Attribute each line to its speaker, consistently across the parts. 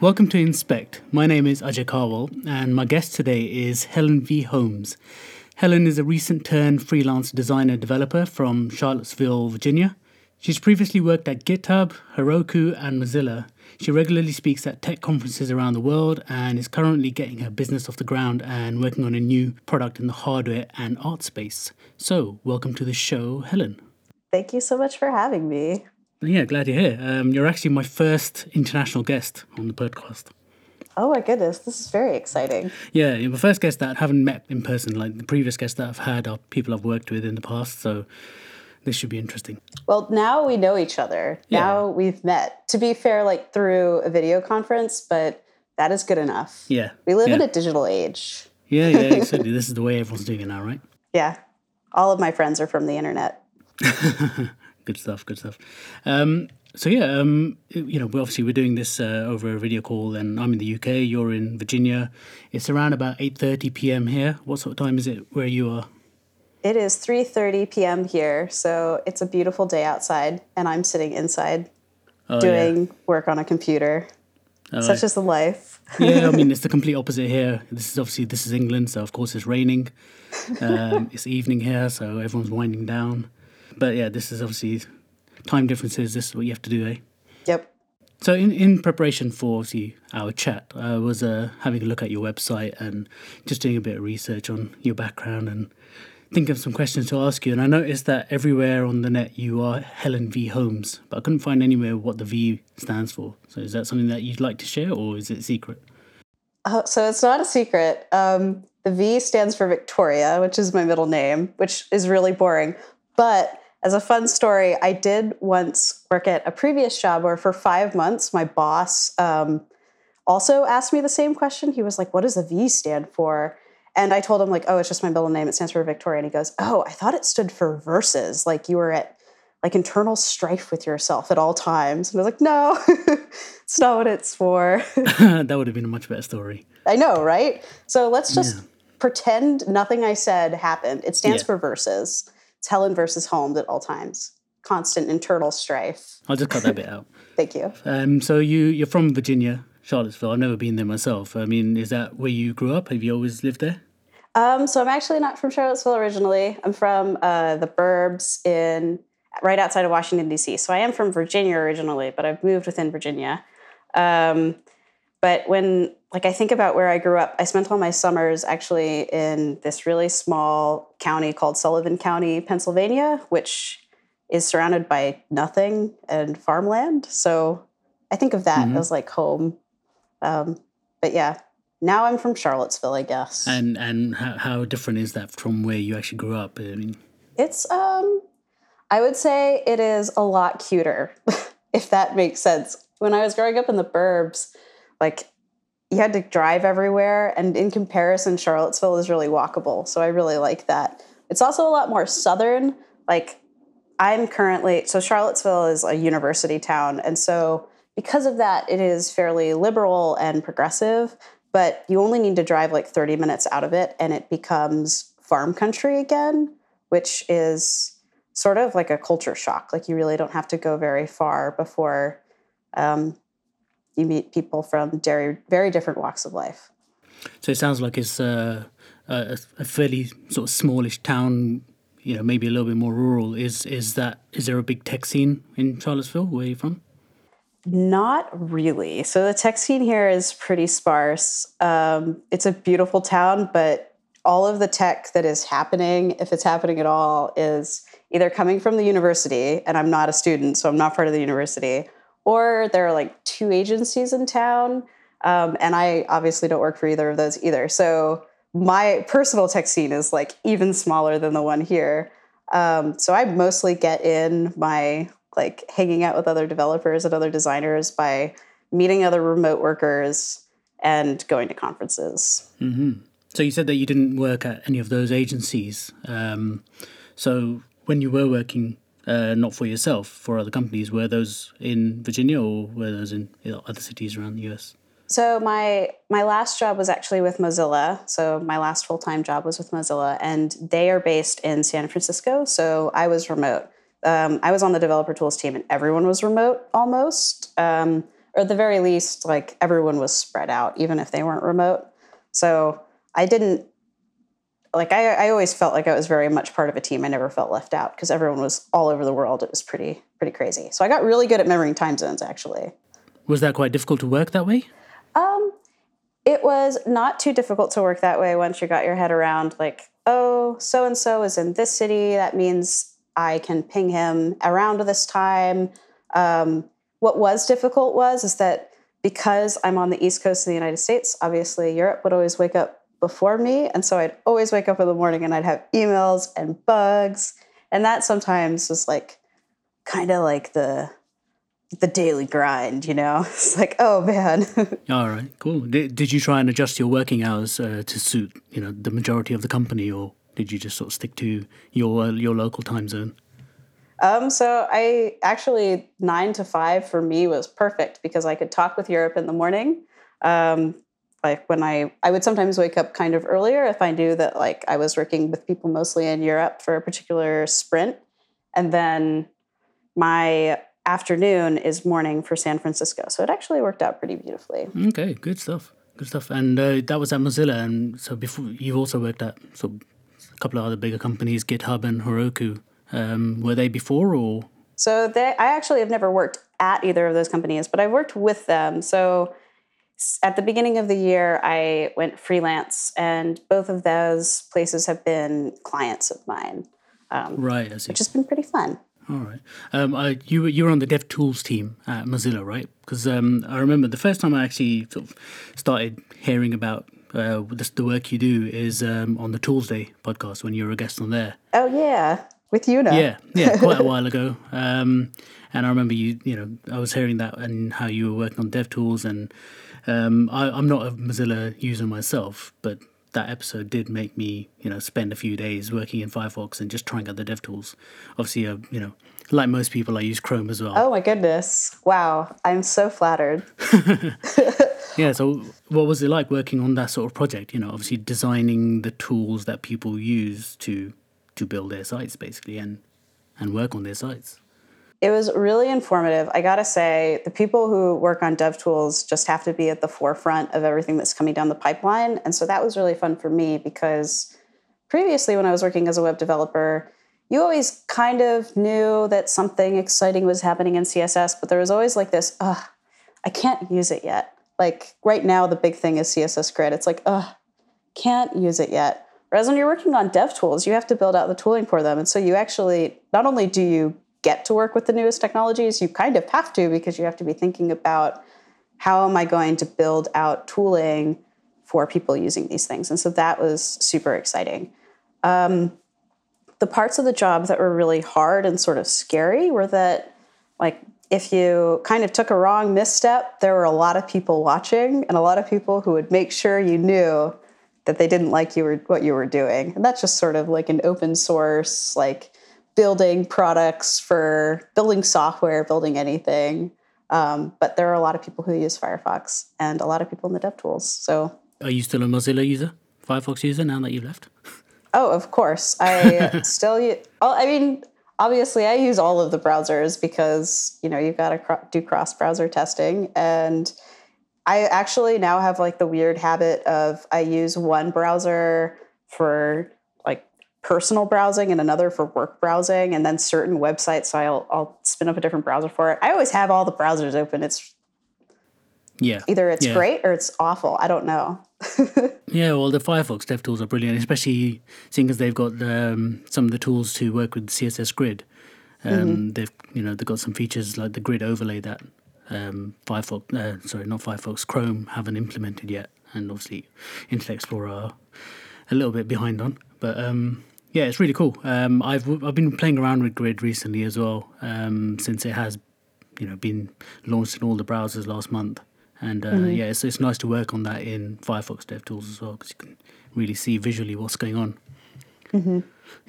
Speaker 1: Welcome to Inspect. My name is Ajay Karwal, and my guest today is Helen V. Holmes. Helen is a recent turned freelance designer developer from Charlottesville, Virginia. She's previously worked at GitHub, Heroku, and Mozilla. She regularly speaks at tech conferences around the world and is currently getting her business off the ground and working on a new product in the hardware and art space. So, welcome to the show, Helen.
Speaker 2: Thank you so much for having me.
Speaker 1: Yeah, glad you're here. Um, you're actually my first international guest on the podcast.
Speaker 2: Oh my goodness, this is very exciting.
Speaker 1: Yeah, you're my first guest that I haven't met in person. Like the previous guests that I've had are people I've worked with in the past. So this should be interesting.
Speaker 2: Well, now we know each other.
Speaker 1: Yeah.
Speaker 2: Now we've met. To be fair, like through a video conference, but that is good enough.
Speaker 1: Yeah.
Speaker 2: We live in a digital age.
Speaker 1: Yeah, yeah, exactly. this is the way everyone's doing it now, right?
Speaker 2: Yeah. All of my friends are from the internet.
Speaker 1: good stuff. Good stuff. Um, so yeah, um, you know, we obviously we're doing this uh, over a video call, and I'm in the UK. You're in Virginia. It's around about eight thirty p.m. here. What sort of time is it where you are?
Speaker 2: It is 3:30 p.m. here, so it's a beautiful day outside and I'm sitting inside
Speaker 1: Oh,
Speaker 2: doing work on a computer.
Speaker 1: yeah.
Speaker 2: Such is the life.
Speaker 1: yeah, I mean it's the complete opposite here. This is obviously this is England, so of course it's raining. Um, it's evening here, so everyone's winding down. But yeah, this is obviously time differences. This is what you have to do, eh?
Speaker 2: Yep.
Speaker 1: So in, in preparation for obviously our chat, I was uh, having a look at your website and just doing a bit of research on your background and thinking of some questions to ask you. And I noticed that everywhere on the net you are Helen V Holmes, but I couldn't find anywhere what the V stands for. So is that something that you'd like to share, or is it secret?
Speaker 2: Uh, so it's not a secret. Um, the V stands for Victoria, which is my middle name, which is really boring. But as a fun story, I did once work at a previous job where for five months, my boss um, also asked me the same question. He was like, What does the V stand for? And I told him, like, oh, it's just my middle name. It stands for Victoria. And he goes, Oh, I thought it stood for verses. Like you were at like internal strife with yourself at all times. And I was like, No, it's not what it's for.
Speaker 1: that would have been a much better story.
Speaker 2: I know, right? So let's just
Speaker 1: Yeah.
Speaker 2: pretend nothing I said happened. It stands
Speaker 1: Yeah.
Speaker 2: for verses. Helen versus Holmes at all times. Constant internal strife.
Speaker 1: I'll just cut that bit out.
Speaker 2: Thank you.
Speaker 1: Um, so you you're from Virginia, Charlottesville. I've never been there myself. I mean, is that where you grew up? Have you always lived there?
Speaker 2: Um, so I'm actually not from Charlottesville originally. I'm from uh, the Burbs in right outside of Washington D.C. So I am from Virginia originally, but I've moved within Virginia. Um, but when like I think about where I grew up, I spent all my summers actually in this really small county called Sullivan County, Pennsylvania, which is surrounded by nothing and farmland. So I think of that
Speaker 1: Mhm.
Speaker 2: as like home. Um, but yeah, now I'm from Charlottesville, I guess.
Speaker 1: And and how, how different is that from where you actually grew up? I mean,
Speaker 2: It's um I would say it is a lot cuter, if that makes sense. When I was growing up in the burbs, like you had to drive everywhere and in comparison Charlottesville is really walkable. So I really like that. It's also a lot more southern. Like I'm currently so Charlottesville is a university town and so because of that it is fairly liberal and progressive, but you only need to drive like 30 minutes out of it and it becomes farm country again which is sort of like a culture shock. Like you really don't have to go very far before um, you meet people from very, very different walks of life.
Speaker 1: so it sounds like it's uh, a, a fairly sort of smallish town. You know, maybe a little bit more rural. Is is that is there a big tech scene in Charlottesville? Where are you from?
Speaker 2: Not really. So the tech scene here is pretty sparse. Um, it's a beautiful town, but all of the tech that is happening, if it's happening at all, is either coming from the university, and I'm not a student, so I'm not part of the university, or there are like two agencies in town. Um, and I obviously don't work for either of those either. So my personal tech scene is like even smaller than the one here. Um, so I mostly get in my like hanging out with other developers and other designers by meeting other remote workers and going to conferences.
Speaker 1: hmm So you said that you didn't work at any of those agencies. Um, so when you were working, uh, not for yourself, for other companies, were those in Virginia or were those in other cities around the US?
Speaker 2: So my my last job was actually with Mozilla. So my last full time job was with Mozilla, and they are based in San Francisco. So I was remote. Um, I was on the developer tools team, and everyone was remote almost. Um, or at the very least, like everyone was spread out, even if they weren't remote. So I didn't like I, I always felt like I was very much part of a team. I never felt left out because everyone was all over the world. It was pretty pretty crazy. So I got really good at remembering time zones actually.
Speaker 1: Was that quite difficult to work that way?
Speaker 2: Um, it was not too difficult to work that way once you got your head around like, oh, so and so is in this city. That means I can ping him around this time. Um, what was difficult was is that because I'm on the east coast of the United States, obviously Europe would always wake up before me, and so I'd always wake up in the morning and I'd have emails and bugs, and that sometimes was like kind of like the the daily grind, you know? It's like, oh man.
Speaker 1: All right, cool. Did, did you try and adjust your working hours uh, to suit, you know, the majority of the company, or did you just sort of stick to your uh, your local time zone?
Speaker 2: Um, so I actually nine to five for me was perfect because I could talk with Europe in the morning. Um, like when I I would sometimes wake up kind of earlier if I knew that like I was working with people mostly in Europe for a particular sprint, and then my afternoon is morning for San Francisco. So it actually worked out pretty beautifully.
Speaker 1: Okay, good stuff. Good stuff. And uh, that was at Mozilla. And so before you've also worked at so a couple of other bigger companies, GitHub and Heroku. Um, were they before or?
Speaker 2: So they, I actually have never worked at either of those companies, but I've worked with them. So at the beginning of the year, I went freelance, and both of those places have been clients of mine.
Speaker 1: Um, right,
Speaker 2: which has been pretty fun.
Speaker 1: All right. Um, I, you you were on the DevTools team at Mozilla, right? Because um, I remember the first time I actually sort of started hearing about uh, the, the, work you do is um, on the Toolsday podcast when you were a guest on there.
Speaker 2: Oh yeah, with Una.
Speaker 1: Yeah, yeah, quite a while ago. Um, and I remember you, you know, I was hearing that and how you were working on DevTools, and um, I, I'm not a Mozilla user myself, but that episode did make me, you know, spend a few days working in Firefox and just trying out the dev tools. Obviously, uh, you know, like most people, I use Chrome as well.
Speaker 2: Oh my goodness! Wow, I'm so flattered.
Speaker 1: yeah. So, what was it like working on that sort of project? You know, obviously designing the tools that people use to to build their sites, basically, and and work on their sites.
Speaker 2: It was really informative. I gotta say, the people who work on dev tools just have to be at the forefront of everything that's coming down the pipeline. And so that was really fun for me because previously, when I was working as a web developer, you always kind of knew that something exciting was happening in CSS, but there was always like this, ugh, I can't use it yet. Like right now, the big thing is CSS Grid. It's like, ugh, can't use it yet. Whereas when you're working on dev tools, you have to build out the tooling for them. And so you actually, not only do you get to work with the newest technologies, you kind of have to because you have to be thinking about how am I going to build out tooling for people using these things. And so that was super exciting. Um, the parts of the job that were really hard and sort of scary were that, like, if you kind of took a wrong misstep, there were a lot of people watching and a lot of people who would make sure you knew that they didn't like you were what you were doing. And that's just sort of like an open source, like building products for building software, building anything. Um, but there are a lot of people who use Firefox and a lot of people in the DevTools. So,
Speaker 1: are you still a Mozilla user, Firefox user now that you've left?
Speaker 2: Oh, of course. I still use. I mean, obviously, I use all of the browsers because you know you've got to do cross browser testing, and I actually now have like the weird habit of I use one browser for personal browsing and another for work browsing, and then certain websites. so I'll I'll spin up a different browser for it. I always have all the browsers open. It's
Speaker 1: yeah,
Speaker 2: either it's
Speaker 1: yeah.
Speaker 2: great or it's awful. I don't know.
Speaker 1: yeah, well, the Firefox dev tools are brilliant, especially seeing as they've got um, some of the tools to work with CSS Grid. Um, mm-hmm. They've you know they've got some features like the grid overlay that um, Firefox, uh, sorry, not Firefox, Chrome haven't implemented yet, and obviously Internet Explorer are a little bit behind on. But um, yeah, it's really cool. Um, I've I've been playing around with Grid recently as well, um, since it has, you know, been launched in all the browsers last month. And uh, mm-hmm. yeah, it's it's nice to work on that in Firefox DevTools as well because you can really see visually what's going on. Mm-hmm.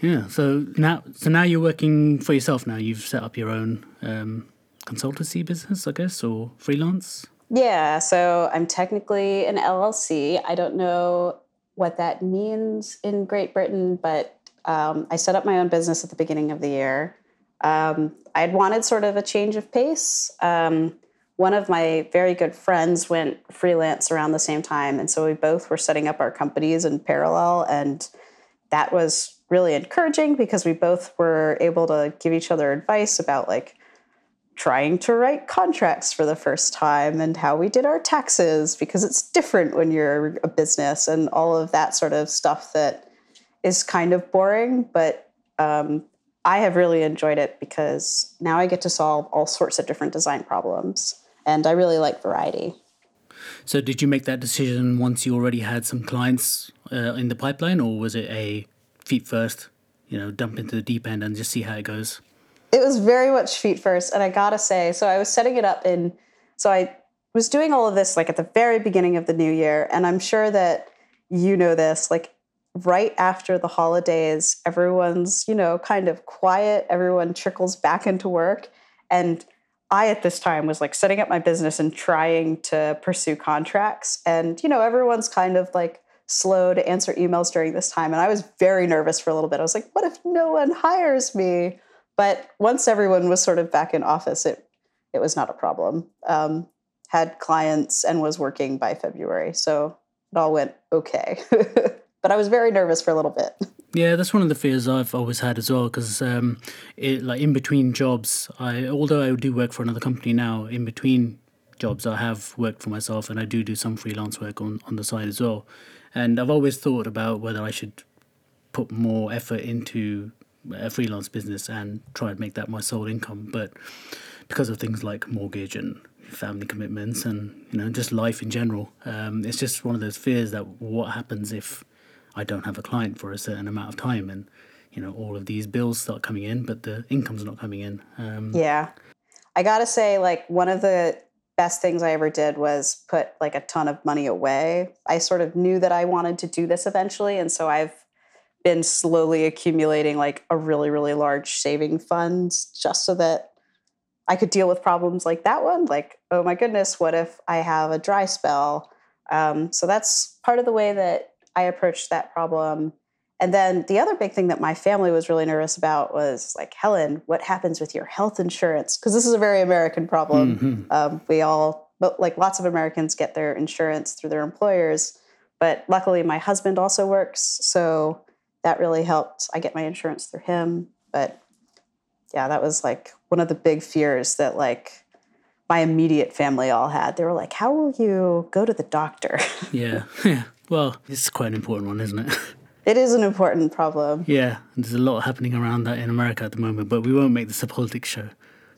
Speaker 1: Yeah. So now, so now you're working for yourself. Now you've set up your own um, consultancy business, I guess, or freelance.
Speaker 2: Yeah. So I'm technically an LLC. I don't know what that means in Great Britain, but um, I set up my own business at the beginning of the year. Um, I had wanted sort of a change of pace. Um, one of my very good friends went freelance around the same time. And so we both were setting up our companies in parallel. And that was really encouraging because we both were able to give each other advice about like trying to write contracts for the first time and how we did our taxes because it's different when you're a business and all of that sort of stuff that is kind of boring. But um, I have really enjoyed it because now I get to solve all sorts of different design problems. And I really like variety.
Speaker 1: So, did you make that decision once you already had some clients uh, in the pipeline, or was it a feet first, you know, dump into the deep end and just see how it goes?
Speaker 2: It was very much feet first. And I gotta say, so I was setting it up in, so I was doing all of this like at the very beginning of the new year. And I'm sure that you know this, like right after the holidays, everyone's, you know, kind of quiet, everyone trickles back into work. And I, at this time, was like setting up my business and trying to pursue contracts. And, you know, everyone's kind of like slow to answer emails during this time. And I was very nervous for a little bit. I was like, what if no one hires me? But once everyone was sort of back in office, it, it was not a problem. Um, had clients and was working by February. So it all went okay. but I was very nervous for a little bit.
Speaker 1: Yeah, that's one of the fears I've always had as well. Because, um, like in between jobs, I although I do work for another company now, in between jobs, I have worked for myself, and I do do some freelance work on on the side as well. And I've always thought about whether I should put more effort into a freelance business and try and make that my sole income, but because of things like mortgage and family commitments and you know just life in general, um, it's just one of those fears that what happens if I don't have a client for a certain amount of time, and you know all of these bills start coming in, but the income's not coming in.
Speaker 2: Um, yeah, I gotta say, like one of the best things I ever did was put like a ton of money away. I sort of knew that I wanted to do this eventually, and so I've been slowly accumulating like a really really large saving fund just so that I could deal with problems like that one. Like, oh my goodness, what if I have a dry spell? Um, so that's part of the way that I approached that problem. And then the other big thing that my family was really nervous about was like, Helen, what happens with your health insurance? Because this is a very American problem. Mm-hmm. Um, we all, but like lots of Americans get their insurance through their employers. But luckily, my husband also works. So that really helped. I get my insurance through him. But yeah, that was like one of the big fears that like my immediate family all had. They were like, how will you go to the doctor?
Speaker 1: yeah. Yeah. Well, it's quite an important one, isn't it?
Speaker 2: It is an important problem.
Speaker 1: Yeah, there's a lot happening around that in America at the moment, but we won't make this a politics show.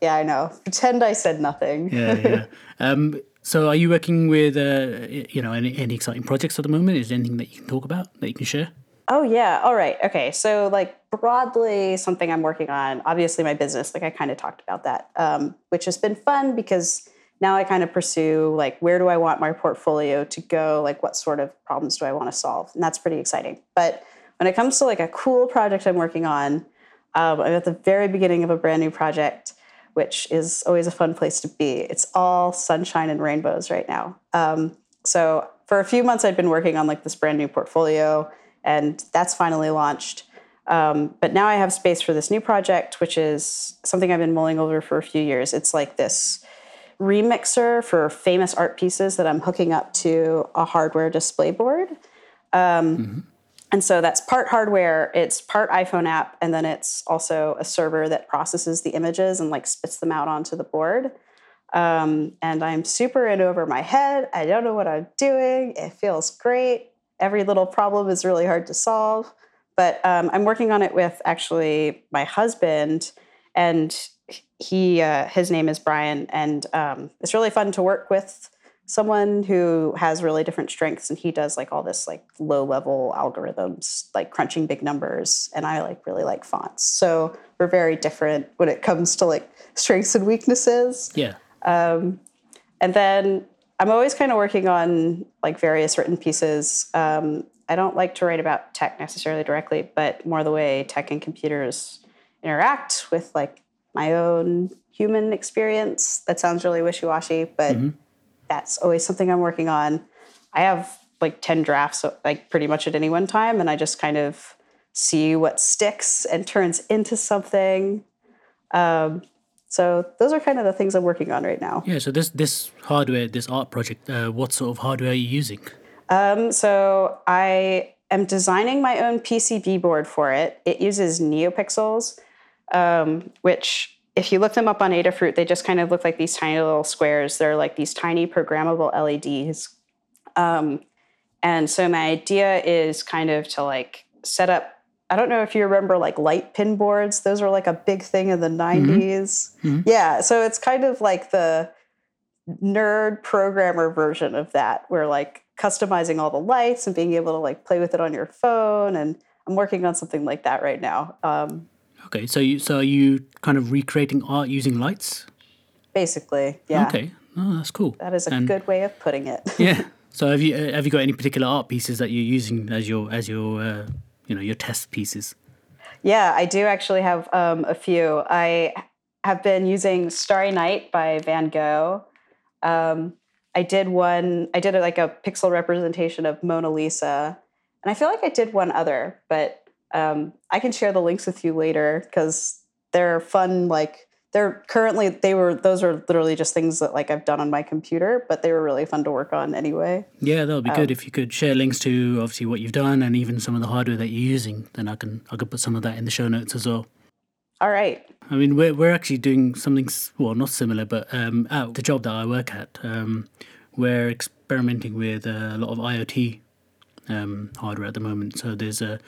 Speaker 2: Yeah, I know. Pretend I said nothing.
Speaker 1: yeah, yeah. Um, so, are you working with, uh, you know, any, any exciting projects at the moment? Is there anything that you can talk about that you can share?
Speaker 2: Oh yeah. All right. Okay. So like broadly, something I'm working on. Obviously, my business. Like I kind of talked about that, um, which has been fun because now I kind of pursue like where do I want my portfolio to go? Like what sort of problems do I want to solve? And that's pretty exciting. But when it comes to like a cool project I'm working on, um, I'm at the very beginning of a brand new project, which is always a fun place to be. It's all sunshine and rainbows right now. Um, so for a few months, I'd been working on like this brand new portfolio, and that's finally launched. Um, but now I have space for this new project, which is something I've been mulling over for a few years. It's like this remixer for famous art pieces that I'm hooking up to a hardware display board. Um, mm-hmm. And so that's part hardware, it's part iPhone app, and then it's also a server that processes the images and like spits them out onto the board. Um, and I'm super in over my head. I don't know what I'm doing. It feels great. Every little problem is really hard to solve. But um, I'm working on it with actually my husband, and he uh, his name is Brian, and um, it's really fun to work with someone who has really different strengths and he does like all this like low level algorithms like crunching big numbers and i like really like fonts. So we're very different when it comes to like strengths and weaknesses.
Speaker 1: Yeah. Um,
Speaker 2: and then i'm always kind of working on like various written pieces. Um, i don't like to write about tech necessarily directly but more the way tech and computers interact with like my own human experience. That sounds really wishy washy, but mm-hmm. that's always something I'm working on. I have like 10 drafts, like pretty much at any one time, and I just kind of see what sticks and turns into something. Um, So those are kind of the things I'm working on right now.
Speaker 1: Yeah. So this this hardware, this art project, uh, what sort of hardware are you using?
Speaker 2: Um, so I am designing my own PCB board for it. It uses NeoPixels, um, which if you look them up on Adafruit, they just kind of look like these tiny little squares. They're like these tiny programmable LEDs. Um, and so my idea is kind of to like set up I don't know if you remember like light pin boards. Those were like a big thing in the 90s. Mm-hmm. Yeah. So it's kind of like the nerd programmer version of that, where like customizing all the lights and being able to like play with it on your phone. And I'm working on something like that right now. Um,
Speaker 1: okay. So you, so are you kind of recreating art using lights?
Speaker 2: Basically. Yeah.
Speaker 1: Okay. Oh, that's cool.
Speaker 2: That is a and, good way of putting it.
Speaker 1: yeah. So have you, have you got any particular art pieces that you're using as your, as your, uh, you know your test pieces?
Speaker 2: Yeah, I do actually have um, a few. I have been using Starry Night by Van Gogh. Um, I did one. I did like a pixel representation of Mona Lisa, and I feel like I did one other, but um, I can share the links with you later because they're fun, like they're currently they were those are literally just things that like I've done on my computer, but they were really fun to work on anyway.
Speaker 1: Yeah, that would be um, good if you could share links to obviously what you've done and even some of the hardware that you're using. Then I can I could put some of that in the show notes as well.
Speaker 2: All right.
Speaker 1: I mean, we're we're actually doing something well, not similar, but um, at the job that I work at, um, we're experimenting with a lot of IoT um, hardware at the moment. So there's a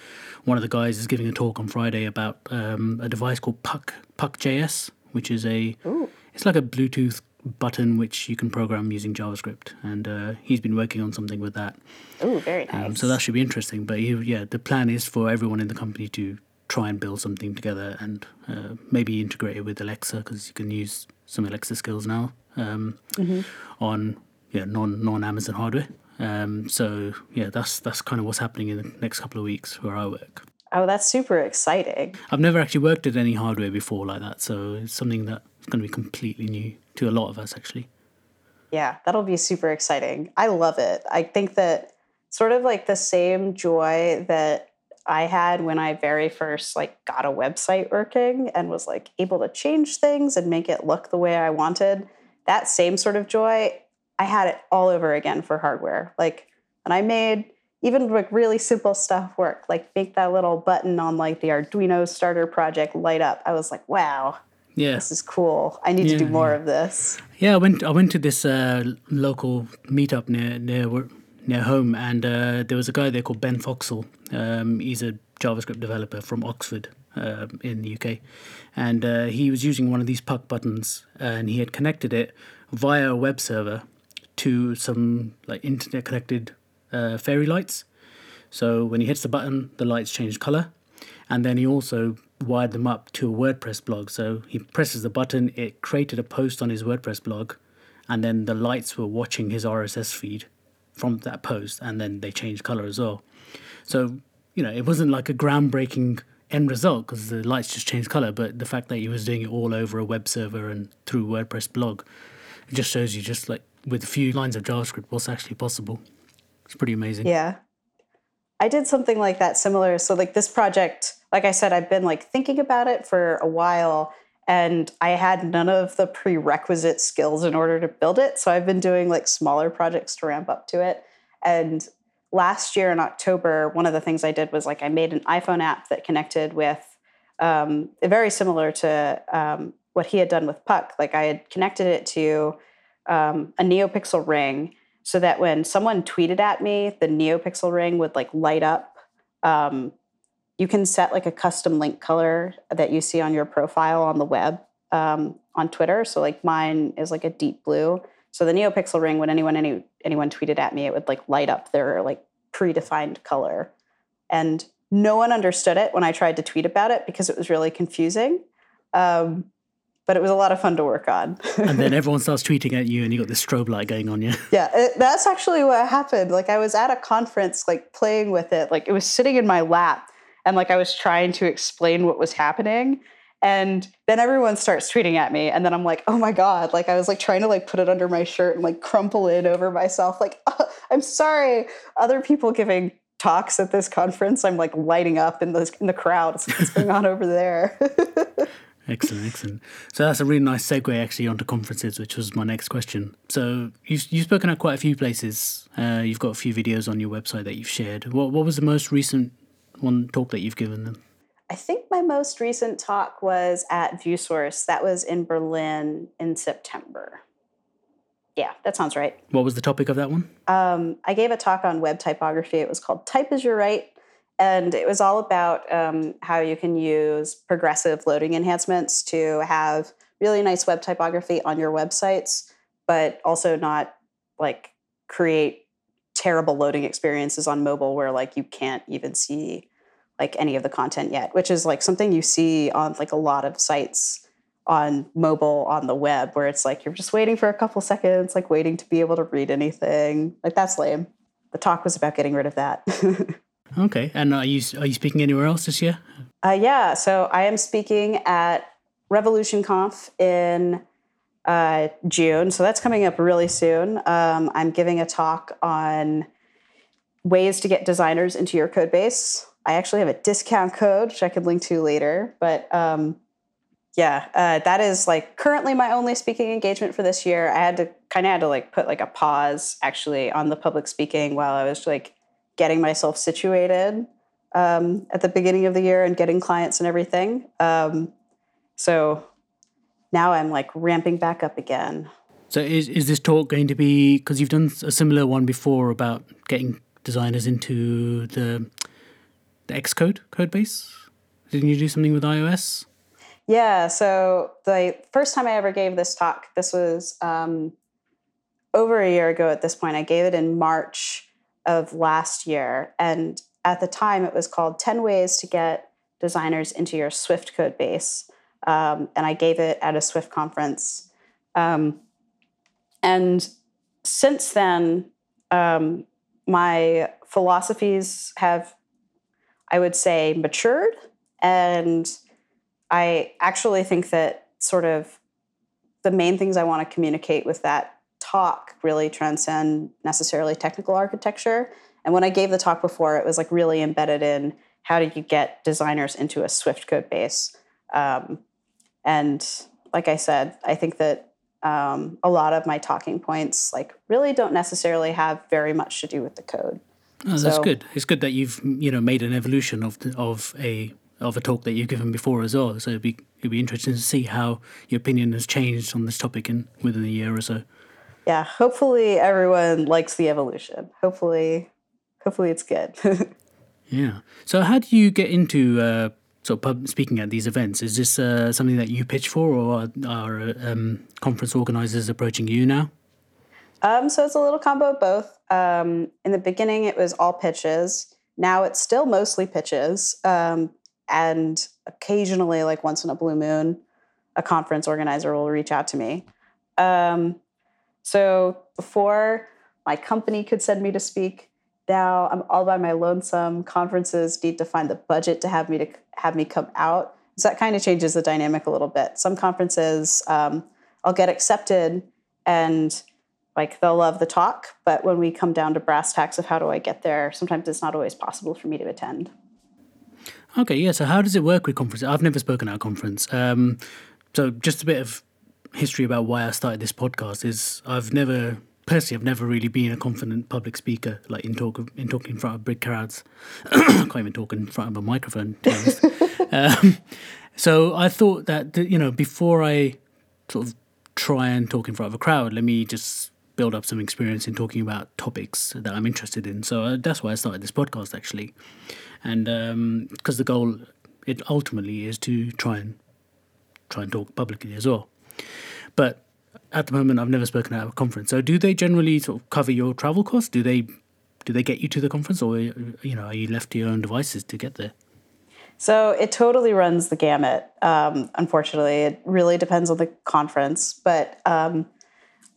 Speaker 1: one of the guys is giving a talk on Friday about um, a device called Puck Puck.js, which is a Ooh. it's like a Bluetooth button which you can program using JavaScript, and uh, he's been working on something with that.
Speaker 2: Oh, very nice. Um,
Speaker 1: so that should be interesting. But he, yeah, the plan is for everyone in the company to try and build something together and uh, maybe integrate it with Alexa because you can use some Alexa skills now um, mm-hmm. on yeah non non Amazon hardware. Um, so yeah, that's that's kind of what's happening in the next couple of weeks where I work.
Speaker 2: Oh, that's super exciting.
Speaker 1: I've never actually worked at any hardware before like that, so it's something that's going to be completely new to a lot of us, actually.
Speaker 2: Yeah, that'll be super exciting. I love it. I think that sort of like the same joy that I had when I very first like got a website working and was like able to change things and make it look the way I wanted. That same sort of joy, I had it all over again for hardware. Like and I made even like really simple stuff work, like make that little button on like the Arduino starter project light up. I was like, wow, yeah, this is cool. I need yeah, to do more yeah. of this.
Speaker 1: Yeah, I went. I went to this uh, local meetup near near near home, and uh, there was a guy there called Ben Foxall. Um, he's a JavaScript developer from Oxford uh, in the UK, and uh, he was using one of these puck buttons, and he had connected it via a web server to some like internet connected uh, fairy lights. So when he hits the button, the lights change color. And then he also wired them up to a WordPress blog. So he presses the button, it created a post on his WordPress blog, and then the lights were watching his RSS feed from that post, and then they changed color as well. So, you know, it wasn't like a groundbreaking end result because the lights just changed color, but the fact that he was doing it all over a web server and through WordPress blog, it just shows you just like with a few lines of JavaScript what's actually possible. It's pretty amazing.
Speaker 2: Yeah. I did something like that similar. So like this project, like I said, I've been like thinking about it for a while and I had none of the prerequisite skills in order to build it. So I've been doing like smaller projects to ramp up to it. And last year in October, one of the things I did was like I made an iPhone app that connected with um, very similar to um, what he had done with Puck. Like I had connected it to um, a NeoPixel ring so that when someone tweeted at me, the NeoPixel ring would like light up. Um, you can set like a custom link color that you see on your profile on the web um, on Twitter. So like mine is like a deep blue. So the NeoPixel ring, when anyone any anyone tweeted at me, it would like light up their like predefined color, and no one understood it when I tried to tweet about it because it was really confusing. Um, but it was a lot of fun to work on.
Speaker 1: and then everyone starts tweeting at you, and you got this strobe light going on, yeah.
Speaker 2: Yeah, it, that's actually what happened. Like I was at a conference, like playing with it, like it was sitting in my lap, and like I was trying to explain what was happening, and then everyone starts tweeting at me, and then I'm like, oh my god! Like I was like trying to like put it under my shirt and like crumple it over myself, like oh, I'm sorry. Other people giving talks at this conference, I'm like lighting up in the in the crowd. What's going on over there?
Speaker 1: Excellent, excellent. So that's a really nice segue actually onto conferences, which was my next question. So you've, you've spoken at quite a few places. Uh, you've got a few videos on your website that you've shared. What, what was the most recent one talk that you've given them?
Speaker 2: I think my most recent talk was at ViewSource. That was in Berlin in September. Yeah, that sounds right.
Speaker 1: What was the topic of that one?
Speaker 2: Um, I gave a talk on web typography. It was called Type as Your Write and it was all about um, how you can use progressive loading enhancements to have really nice web typography on your websites, but also not like create terrible loading experiences on mobile where like you can't even see like any of the content yet, which is like something you see on like a lot of sites on mobile on the web where it's like you're just waiting for a couple seconds, like waiting to be able to read anything. Like that's lame. The talk was about getting rid of that.
Speaker 1: Okay, and are you are you speaking anywhere else this year?
Speaker 2: Uh, yeah, so I am speaking at Revolution Conf in uh, June, so that's coming up really soon. Um, I'm giving a talk on ways to get designers into your code base. I actually have a discount code, which I could link to later, but um, yeah, uh, that is like currently my only speaking engagement for this year. I had to kind of had to like put like a pause actually on the public speaking while I was like getting myself situated um, at the beginning of the year and getting clients and everything. Um, so now I'm like ramping back up again.
Speaker 1: So is is this talk going to be because you've done a similar one before about getting designers into the the Xcode code base? Didn't you do something with iOS?
Speaker 2: Yeah. So the first time I ever gave this talk, this was um, over a year ago at this point. I gave it in March of last year. And at the time, it was called 10 Ways to Get Designers into Your Swift Code Base. Um, and I gave it at a Swift conference. Um, and since then, um, my philosophies have, I would say, matured. And I actually think that sort of the main things I want to communicate with that talk really transcend necessarily technical architecture. And when I gave the talk before, it was like really embedded in how do you get designers into a Swift code base. Um, and like I said, I think that um, a lot of my talking points like really don't necessarily have very much to do with the code.
Speaker 1: Oh, that's so, good. It's good that you've you know made an evolution of the, of a of a talk that you've given before as well. So it'd be it'd be interesting to see how your opinion has changed on this topic in within a year or so
Speaker 2: yeah, hopefully everyone likes the evolution. Hopefully, hopefully it's good.
Speaker 1: yeah. So how do you get into uh, sort of pub speaking at these events? Is this uh, something that you pitch for, or are, are um, conference organizers approaching you now?
Speaker 2: Um, so it's a little combo of both. Um, in the beginning, it was all pitches. Now it's still mostly pitches, um, and occasionally, like once in a blue moon, a conference organizer will reach out to me. Um, so before my company could send me to speak, now I'm all by my lonesome. Conferences need to find the budget to have me to have me come out. So that kind of changes the dynamic a little bit. Some conferences, um, I'll get accepted and like they'll love the talk, but when we come down to brass tacks of how do I get there, sometimes it's not always possible for me to attend.
Speaker 1: Okay, yeah. So how does it work with conferences? I've never spoken at a conference. Um, so just a bit of history about why I started this podcast is I've never personally I've never really been a confident public speaker like in talk in talking in front of big crowds. I can't even talk in front of a microphone. um, so I thought that you know before I sort of try and talk in front of a crowd, let me just build up some experience in talking about topics that I'm interested in. So uh, that's why I started this podcast actually, and because um, the goal it ultimately is to try and try and talk publicly as well. But at the moment, I've never spoken at a conference. So, do they generally sort of cover your travel costs? Do they do they get you to the conference, or you know, are you left to your own devices to get there?
Speaker 2: So it totally runs the gamut. Um, unfortunately, it really depends on the conference. But um,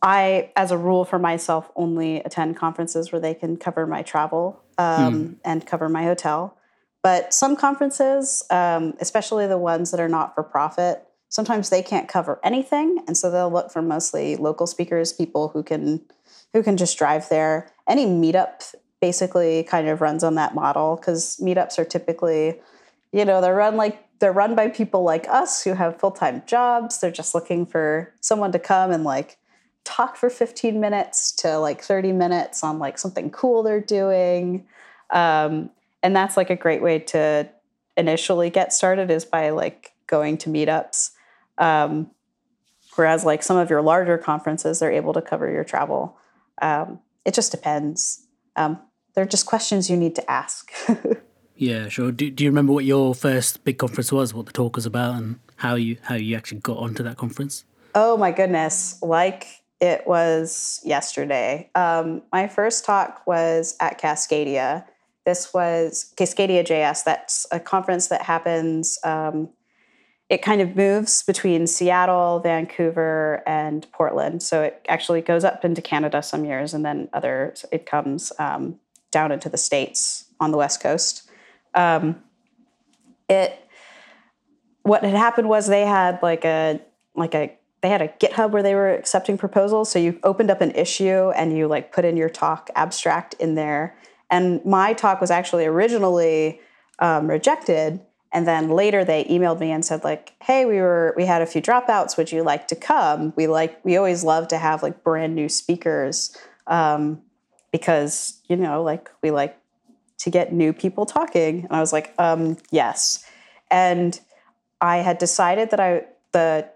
Speaker 2: I, as a rule for myself, only attend conferences where they can cover my travel um, mm. and cover my hotel. But some conferences, um, especially the ones that are not for profit, sometimes they can't cover anything and so they'll look for mostly local speakers people who can who can just drive there any meetup basically kind of runs on that model because meetups are typically you know they're run like they're run by people like us who have full time jobs. They're just looking for someone to come and like talk for 15 minutes to like 30 minutes on like something cool they're doing. Um, and that's like a great way to initially get started is by like going to meetups. Um, whereas like some of your larger conferences, they're able to cover your travel. Um, it just depends. Um, they're just questions you need to ask.
Speaker 1: yeah, sure. Do, do you remember what your first big conference was? What the talk was about, and how you how you actually got onto that conference?
Speaker 2: Oh my goodness! Like it was yesterday. Um, my first talk was at Cascadia. This was Cascadia JS. That's a conference that happens. Um, it kind of moves between Seattle, Vancouver, and Portland. So it actually goes up into Canada some years, and then other it comes um, down into the states on the west coast. Um, it what had happened was they had like a like a they had a GitHub where they were accepting proposals. So you opened up an issue and you like put in your talk abstract in there. And my talk was actually originally um, rejected. And then later they emailed me and said like, "Hey, we were we had a few dropouts. Would you like to come? We like we always love to have like brand new speakers um, because you know like we like to get new people talking." And I was like, um, "Yes." And I had decided that I the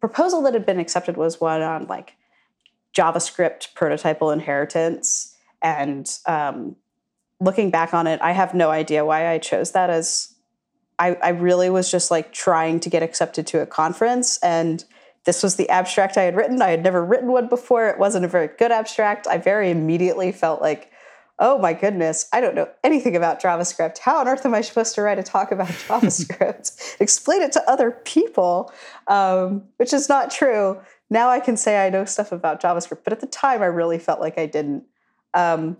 Speaker 2: proposal that had been accepted was one on like JavaScript prototypal inheritance. And um, looking back on it, I have no idea why I chose that as I, I really was just like trying to get accepted to a conference. And this was the abstract I had written. I had never written one before. It wasn't a very good abstract. I very immediately felt like, oh my goodness, I don't know anything about JavaScript. How on earth am I supposed to write a talk about JavaScript? Explain it to other people, um, which is not true. Now I can say I know stuff about JavaScript, but at the time I really felt like I didn't. Um,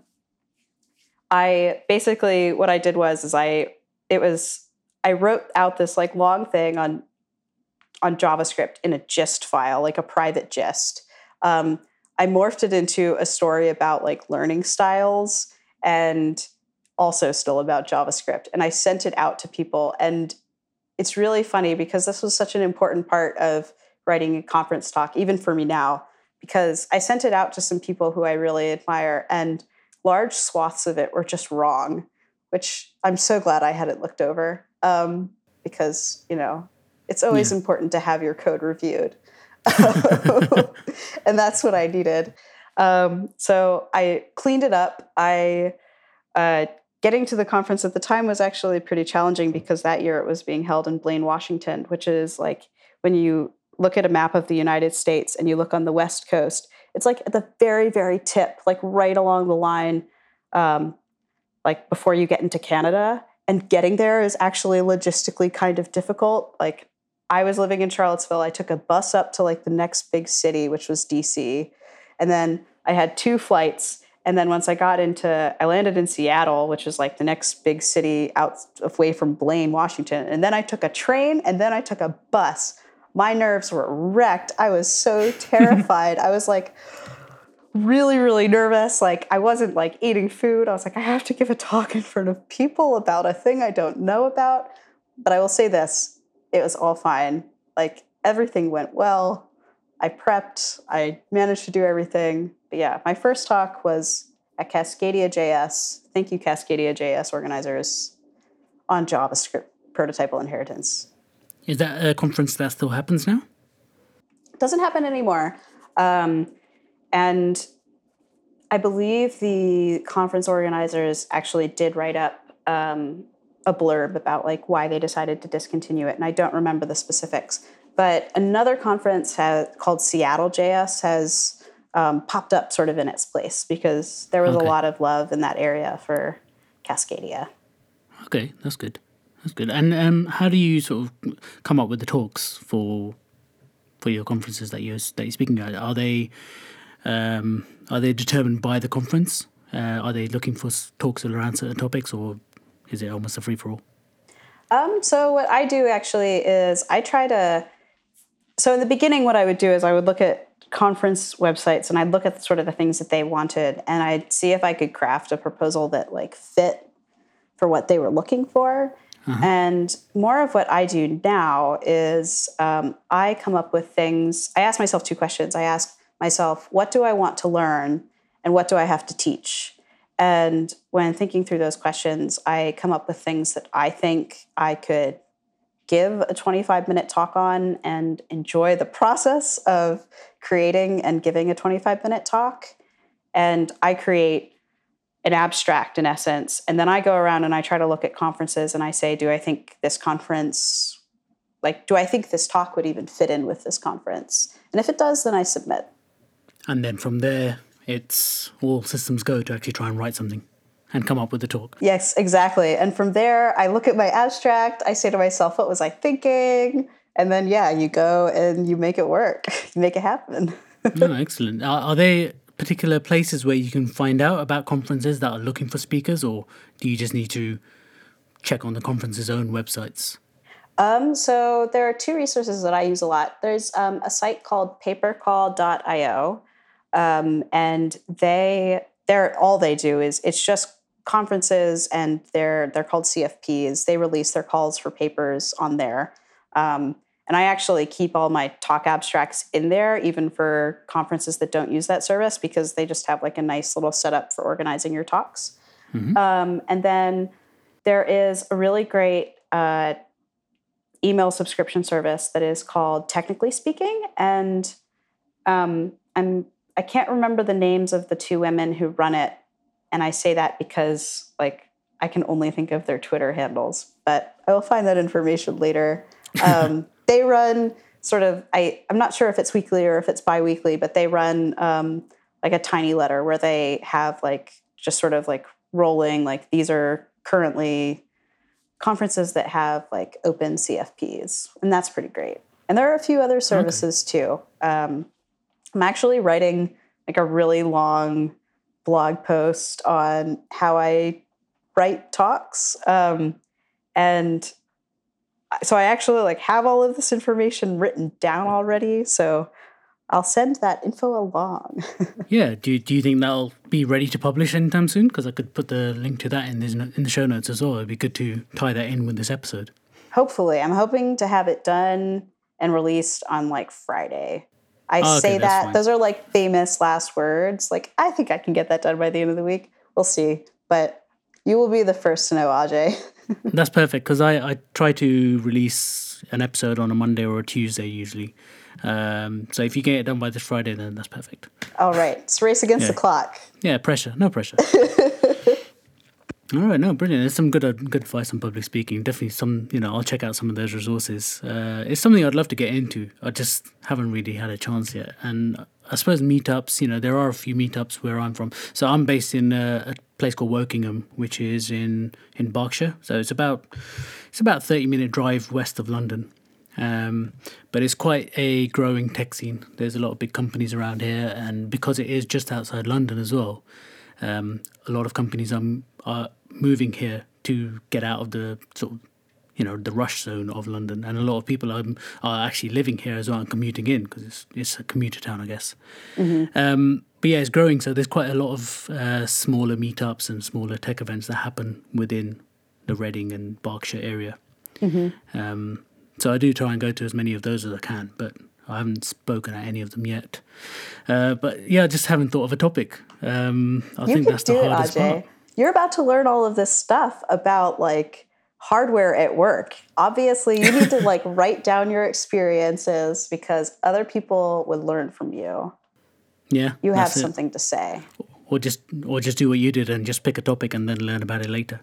Speaker 2: I basically what I did was is I it was I wrote out this like long thing on on JavaScript in a gist file, like a private gist. Um, I morphed it into a story about like learning styles and also still about JavaScript. And I sent it out to people. And it's really funny because this was such an important part of writing a conference talk, even for me now, because I sent it out to some people who I really admire, and large swaths of it were just wrong, which I'm so glad I had it looked over. Um, because, you know, it's always yeah. important to have your code reviewed. and that's what I needed. Um, so I cleaned it up. I uh, getting to the conference at the time was actually pretty challenging because that year it was being held in Blaine, Washington, which is like when you look at a map of the United States and you look on the West Coast, it's like at the very, very tip, like right along the line, um, like before you get into Canada. And getting there is actually logistically kind of difficult. Like I was living in Charlottesville. I took a bus up to like the next big city, which was DC. And then I had two flights. And then once I got into, I landed in Seattle, which is like the next big city out away from Blaine, Washington. And then I took a train and then I took a bus. My nerves were wrecked. I was so terrified. I was like really, really nervous. Like I wasn't like eating food. I was like, I have to give a talk in front of people about a thing I don't know about. But I will say this it was all fine. Like everything went well. I prepped, I managed to do everything. But yeah, my first talk was at Cascadia JS. Thank you, Cascadia JS organizers, on JavaScript prototypal inheritance.
Speaker 1: Is that a conference that still happens now?
Speaker 2: Doesn't happen anymore. Um, and I believe the conference organizers actually did write up um, a blurb about like why they decided to discontinue it, and I don't remember the specifics. But another conference has, called Seattle JS has um, popped up sort of in its place because there was okay. a lot of love in that area for Cascadia.
Speaker 1: Okay, that's good. That's good. And um, how do you sort of come up with the talks for for your conferences that you're that you're speaking at? Are they um, are they determined by the conference? Uh, are they looking for talks around certain topics, or is it almost a free for all?
Speaker 2: Um, so what I do actually is I try to. So in the beginning, what I would do is I would look at conference websites and I'd look at sort of the things that they wanted, and I'd see if I could craft a proposal that like fit for what they were looking for. And more of what I do now is um, I come up with things. I ask myself two questions. I ask myself, what do I want to learn? And what do I have to teach? And when thinking through those questions, I come up with things that I think I could give a 25 minute talk on and enjoy the process of creating and giving a 25 minute talk. And I create an abstract in essence. And then I go around and I try to look at conferences and I say, do I think this conference, like, do I think this talk would even fit in with this conference? And if it does, then I submit.
Speaker 1: And then from there, it's all systems go to actually try and write something and come up with the talk.
Speaker 2: Yes, exactly. And from there, I look at my abstract, I say to myself, what was I thinking? And then, yeah, you go and you make it work, you make it happen.
Speaker 1: oh, excellent. Are, are there particular places where you can find out about conferences that are looking for speakers, or do you just need to check on the conference's own websites?
Speaker 2: Um, so there are two resources that I use a lot. There's um, a site called papercall.io, um, and they they're all they do is it's just conferences, and they're they're called CFPs. They release their calls for papers on there. Um, and I actually keep all my talk abstracts in there, even for conferences that don't use that service, because they just have like a nice little setup for organizing your talks. Mm-hmm. Um, and then there is a really great uh, email subscription service that is called Technically Speaking, and um, I'm I can't remember the names of the two women who run it, and I say that because like I can only think of their Twitter handles, but I will find that information later. Um, they run sort of I I'm not sure if it's weekly or if it's biweekly, but they run um, like a tiny letter where they have like just sort of like rolling like these are currently conferences that have like open CFPs, and that's pretty great. And there are a few other services okay. too. Um, I'm actually writing like a really long blog post on how I write talks, um, and so I actually like have all of this information written down already. So I'll send that info along.
Speaker 1: yeah. Do you, do you think that'll be ready to publish anytime soon? Because I could put the link to that in, this, in the show notes as well. It'd be good to tie that in with this episode.
Speaker 2: Hopefully. I'm hoping to have it done and released on like Friday. I oh, okay, say that. Fine. Those are like famous last words. Like, I think I can get that done by the end of the week. We'll see. But you will be the first to know, Ajay.
Speaker 1: That's perfect because I, I try to release an episode on a Monday or a Tuesday usually. Um, so if you get it done by this Friday, then that's perfect.
Speaker 2: All right, it's race against yeah. the clock.
Speaker 1: Yeah, pressure, no pressure. All right, no, brilliant. There's some good uh, good advice on public speaking. Definitely some, you know, I'll check out some of those resources. Uh, it's something I'd love to get into. I just haven't really had a chance yet. And I suppose meetups, you know, there are a few meetups where I'm from. So I'm based in a, a place called Wokingham, which is in in Berkshire. So it's about it's about thirty minute drive west of London. Um, but it's quite a growing tech scene. There's a lot of big companies around here, and because it is just outside London as well, um, a lot of companies are moving here to get out of the sort of you know the rush zone of London, and a lot of people are, are actually living here as well and commuting in because it's it's a commuter town, I guess. Mm-hmm. Um, but yeah, it's growing, so there's quite a lot of uh, smaller meetups and smaller tech events that happen within the Reading and Berkshire area. Mm-hmm. Um, so I do try and go to as many of those as I can, but I haven't spoken at any of them yet. Uh, but yeah, I just haven't thought of a topic. Um, I
Speaker 2: you
Speaker 1: think that's the hardest
Speaker 2: it, part you're about to learn all of this stuff about like hardware at work. Obviously, you need to like write down your experiences because other people would learn from you.
Speaker 1: Yeah.
Speaker 2: You have something it. to say.
Speaker 1: Or just or just do what you did and just pick a topic and then learn about it later.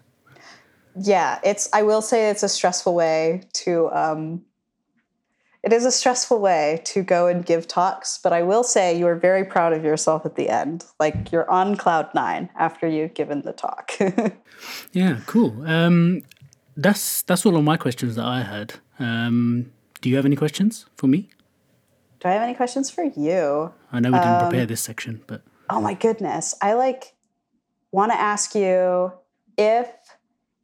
Speaker 2: Yeah, it's I will say it's a stressful way to um it is a stressful way to go and give talks, but I will say you are very proud of yourself at the end. Like you're on cloud nine after you've given the talk.
Speaker 1: yeah, cool. Um, that's that's all of my questions that I had. Um, do you have any questions for me?
Speaker 2: Do I have any questions for you?
Speaker 1: I know we didn't um, prepare this section, but
Speaker 2: oh my goodness, I like want to ask you if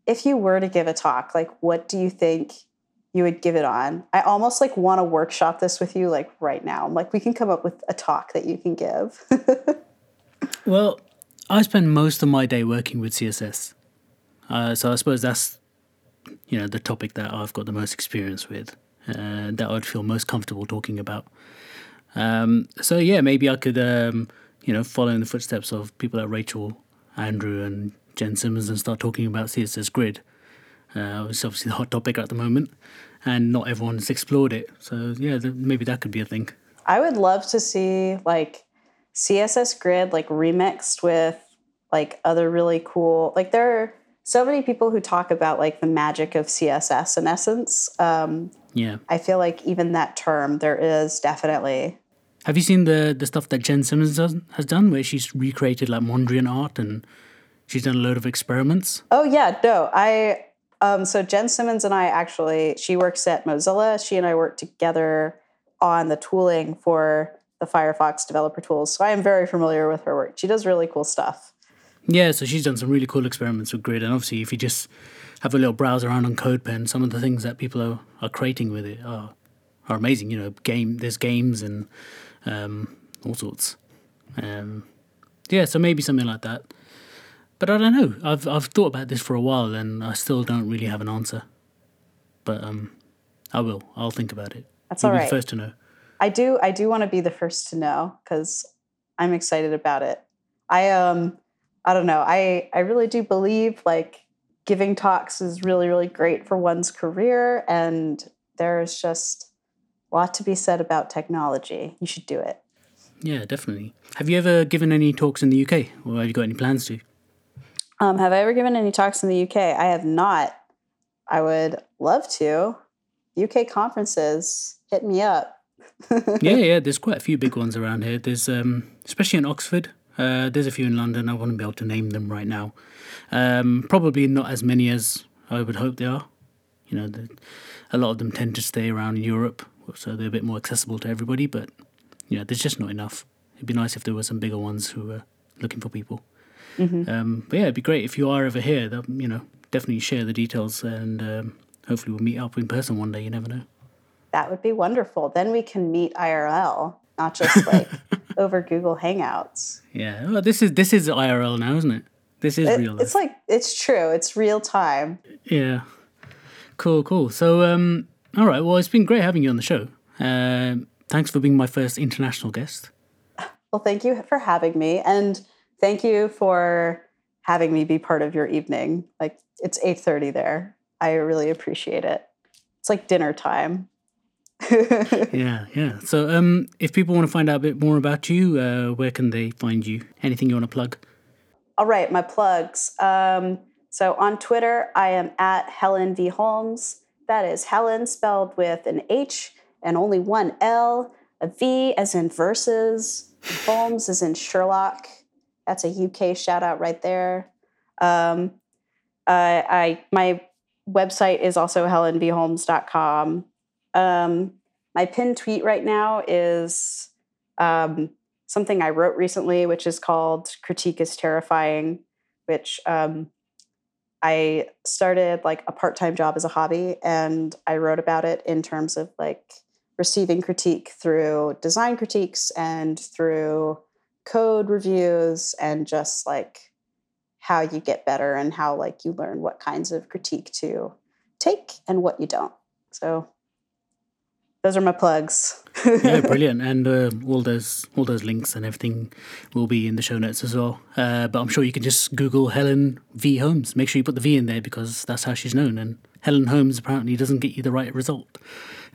Speaker 2: if you were to give a talk, like what do you think you would give it on. I almost like want to workshop this with you like right now. I'm like we can come up with a talk that you can give.
Speaker 1: well, I spend most of my day working with CSS. Uh, so I suppose that's you know the topic that I've got the most experience with, uh, that I'd feel most comfortable talking about. Um, so yeah, maybe I could um, you know follow in the footsteps of people like Rachel, Andrew, and Jen Simmons and start talking about CSS Grid. Uh, it's obviously the hot topic at the moment, and not everyone's explored it. So yeah, th- maybe that could be a thing.
Speaker 2: I would love to see like CSS Grid like remixed with like other really cool like there are so many people who talk about like the magic of css in essence um,
Speaker 1: Yeah.
Speaker 2: i feel like even that term there is definitely
Speaker 1: Have you seen the the stuff that Jen Simmons does, has done, where she's recreated like Mondrian art and she's done a load of experiments?
Speaker 2: oh yeah no i um, so jen simmons and i actually she works at mozilla she and i work together on the tooling for the firefox developer tools so i am very familiar with her work she does really cool stuff
Speaker 1: Yeah, so she's done some really cool experiments with Grid, and obviously, if you just have a little browse around on CodePen, some of the things that people are, are creating with it are are amazing. You know, game there's games and um, all sorts. Um, yeah, so maybe something like that. But I don't know. I've I've thought about this for a while, and I still don't really have an answer. But um, I will. I'll think about it.
Speaker 2: That's
Speaker 1: You'll
Speaker 2: all
Speaker 1: be first to know.
Speaker 2: I do I do want to be the first to know because I'm excited about it. I um I don't know. I I really do believe like giving talks is really really great for one's career and there's just a lot to be said about technology. You should do it.
Speaker 1: Yeah, definitely. Have you ever given any talks in the UK, or have you got any plans to?
Speaker 2: Um, have I ever given any talks in the UK? I have not. I would love to. UK conferences, hit me up.
Speaker 1: yeah, yeah. There's quite a few big ones around here. There's um, especially in Oxford. Uh, there's a few in London. I wouldn't be able to name them right now. Um, probably not as many as I would hope they are. You know, the, a lot of them tend to stay around Europe, so they're a bit more accessible to everybody. But you know, there's just not enough. It'd be nice if there were some bigger ones who were looking for people. Um, but yeah, it'd be great if you are ever here. That you know, definitely share the details, and um, hopefully we'll meet up in person one day. You never know.
Speaker 2: That would be wonderful. Then we can meet IRL, not just like over Google Hangouts.
Speaker 1: Yeah, well, this is this is IRL now, isn't it? This is
Speaker 2: It-
Speaker 1: real. Life.
Speaker 2: it's like it's true. It's real time.
Speaker 1: Yeah. Cool, cool. So, um, all right. Well, it's been great having you on the show. Um, thanks for being my first international guest.
Speaker 2: Well, thank you for having me, and thank you for having me be part of your evening. Like it's eight thirty there. I really appreciate it. It's like dinner time.
Speaker 1: Yeah, yeah. So, um, if people want to find out a bit more about you, uh, where can they find you? Anything you want to plug?
Speaker 2: All right, my plugs. Um, so on Twitter, I am at Helen V Holmes. That is Helen spelled with an H and only one L. A V as in verses. Holmes as in Sherlock. That's a UK shout out right there. Um, uh, I my website is also helenvholmes.com. Um, my pinned tweet right now is um, something I wrote recently, which is called Critique is Terrifying, which um, I started like a part time job as a hobby. And I wrote about it in terms of like receiving critique through design critiques and through code reviews and just like how you get better and how like you learn what kinds of critique to take and what you don't. So those are my plugs.
Speaker 1: Yeah, brilliant. And uh, all those all those links and everything will be in the show notes as well. Uh, but I'm sure you can just Google Helen V Holmes. Make sure you put the V in there because that's how she's known. And Helen Holmes apparently doesn't get you the right result.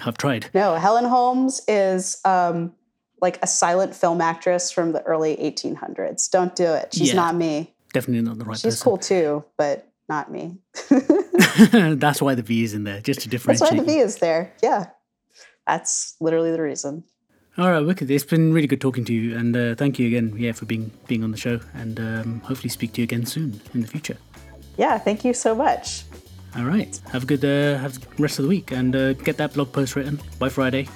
Speaker 1: I've tried.
Speaker 2: No, Helen Holmes is um, like a silent film actress from the early 1800s. Don't do it. She's
Speaker 1: Yeah.
Speaker 2: not me.
Speaker 1: Definitely not the right person.
Speaker 2: She's
Speaker 1: person.
Speaker 2: cool too, but not me.
Speaker 1: that's why the V is in there, just to differentiate.
Speaker 2: That's why the. V is there. Yeah. That's literally the reason.
Speaker 1: All right, wicked. It's been really good talking to you, and uh, thank you again, yeah, for being being on the show, and um, hopefully speak to you again soon in the future.
Speaker 2: Yeah, thank you so much.
Speaker 1: All right, have a good uh, have rest of the week, and uh, get that blog post written by Friday.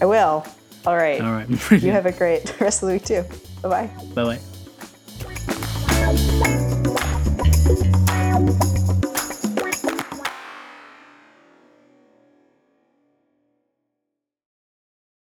Speaker 2: I will. All right.
Speaker 1: All right.
Speaker 2: you have a great rest of the week too. Bye bye.
Speaker 1: Bye bye.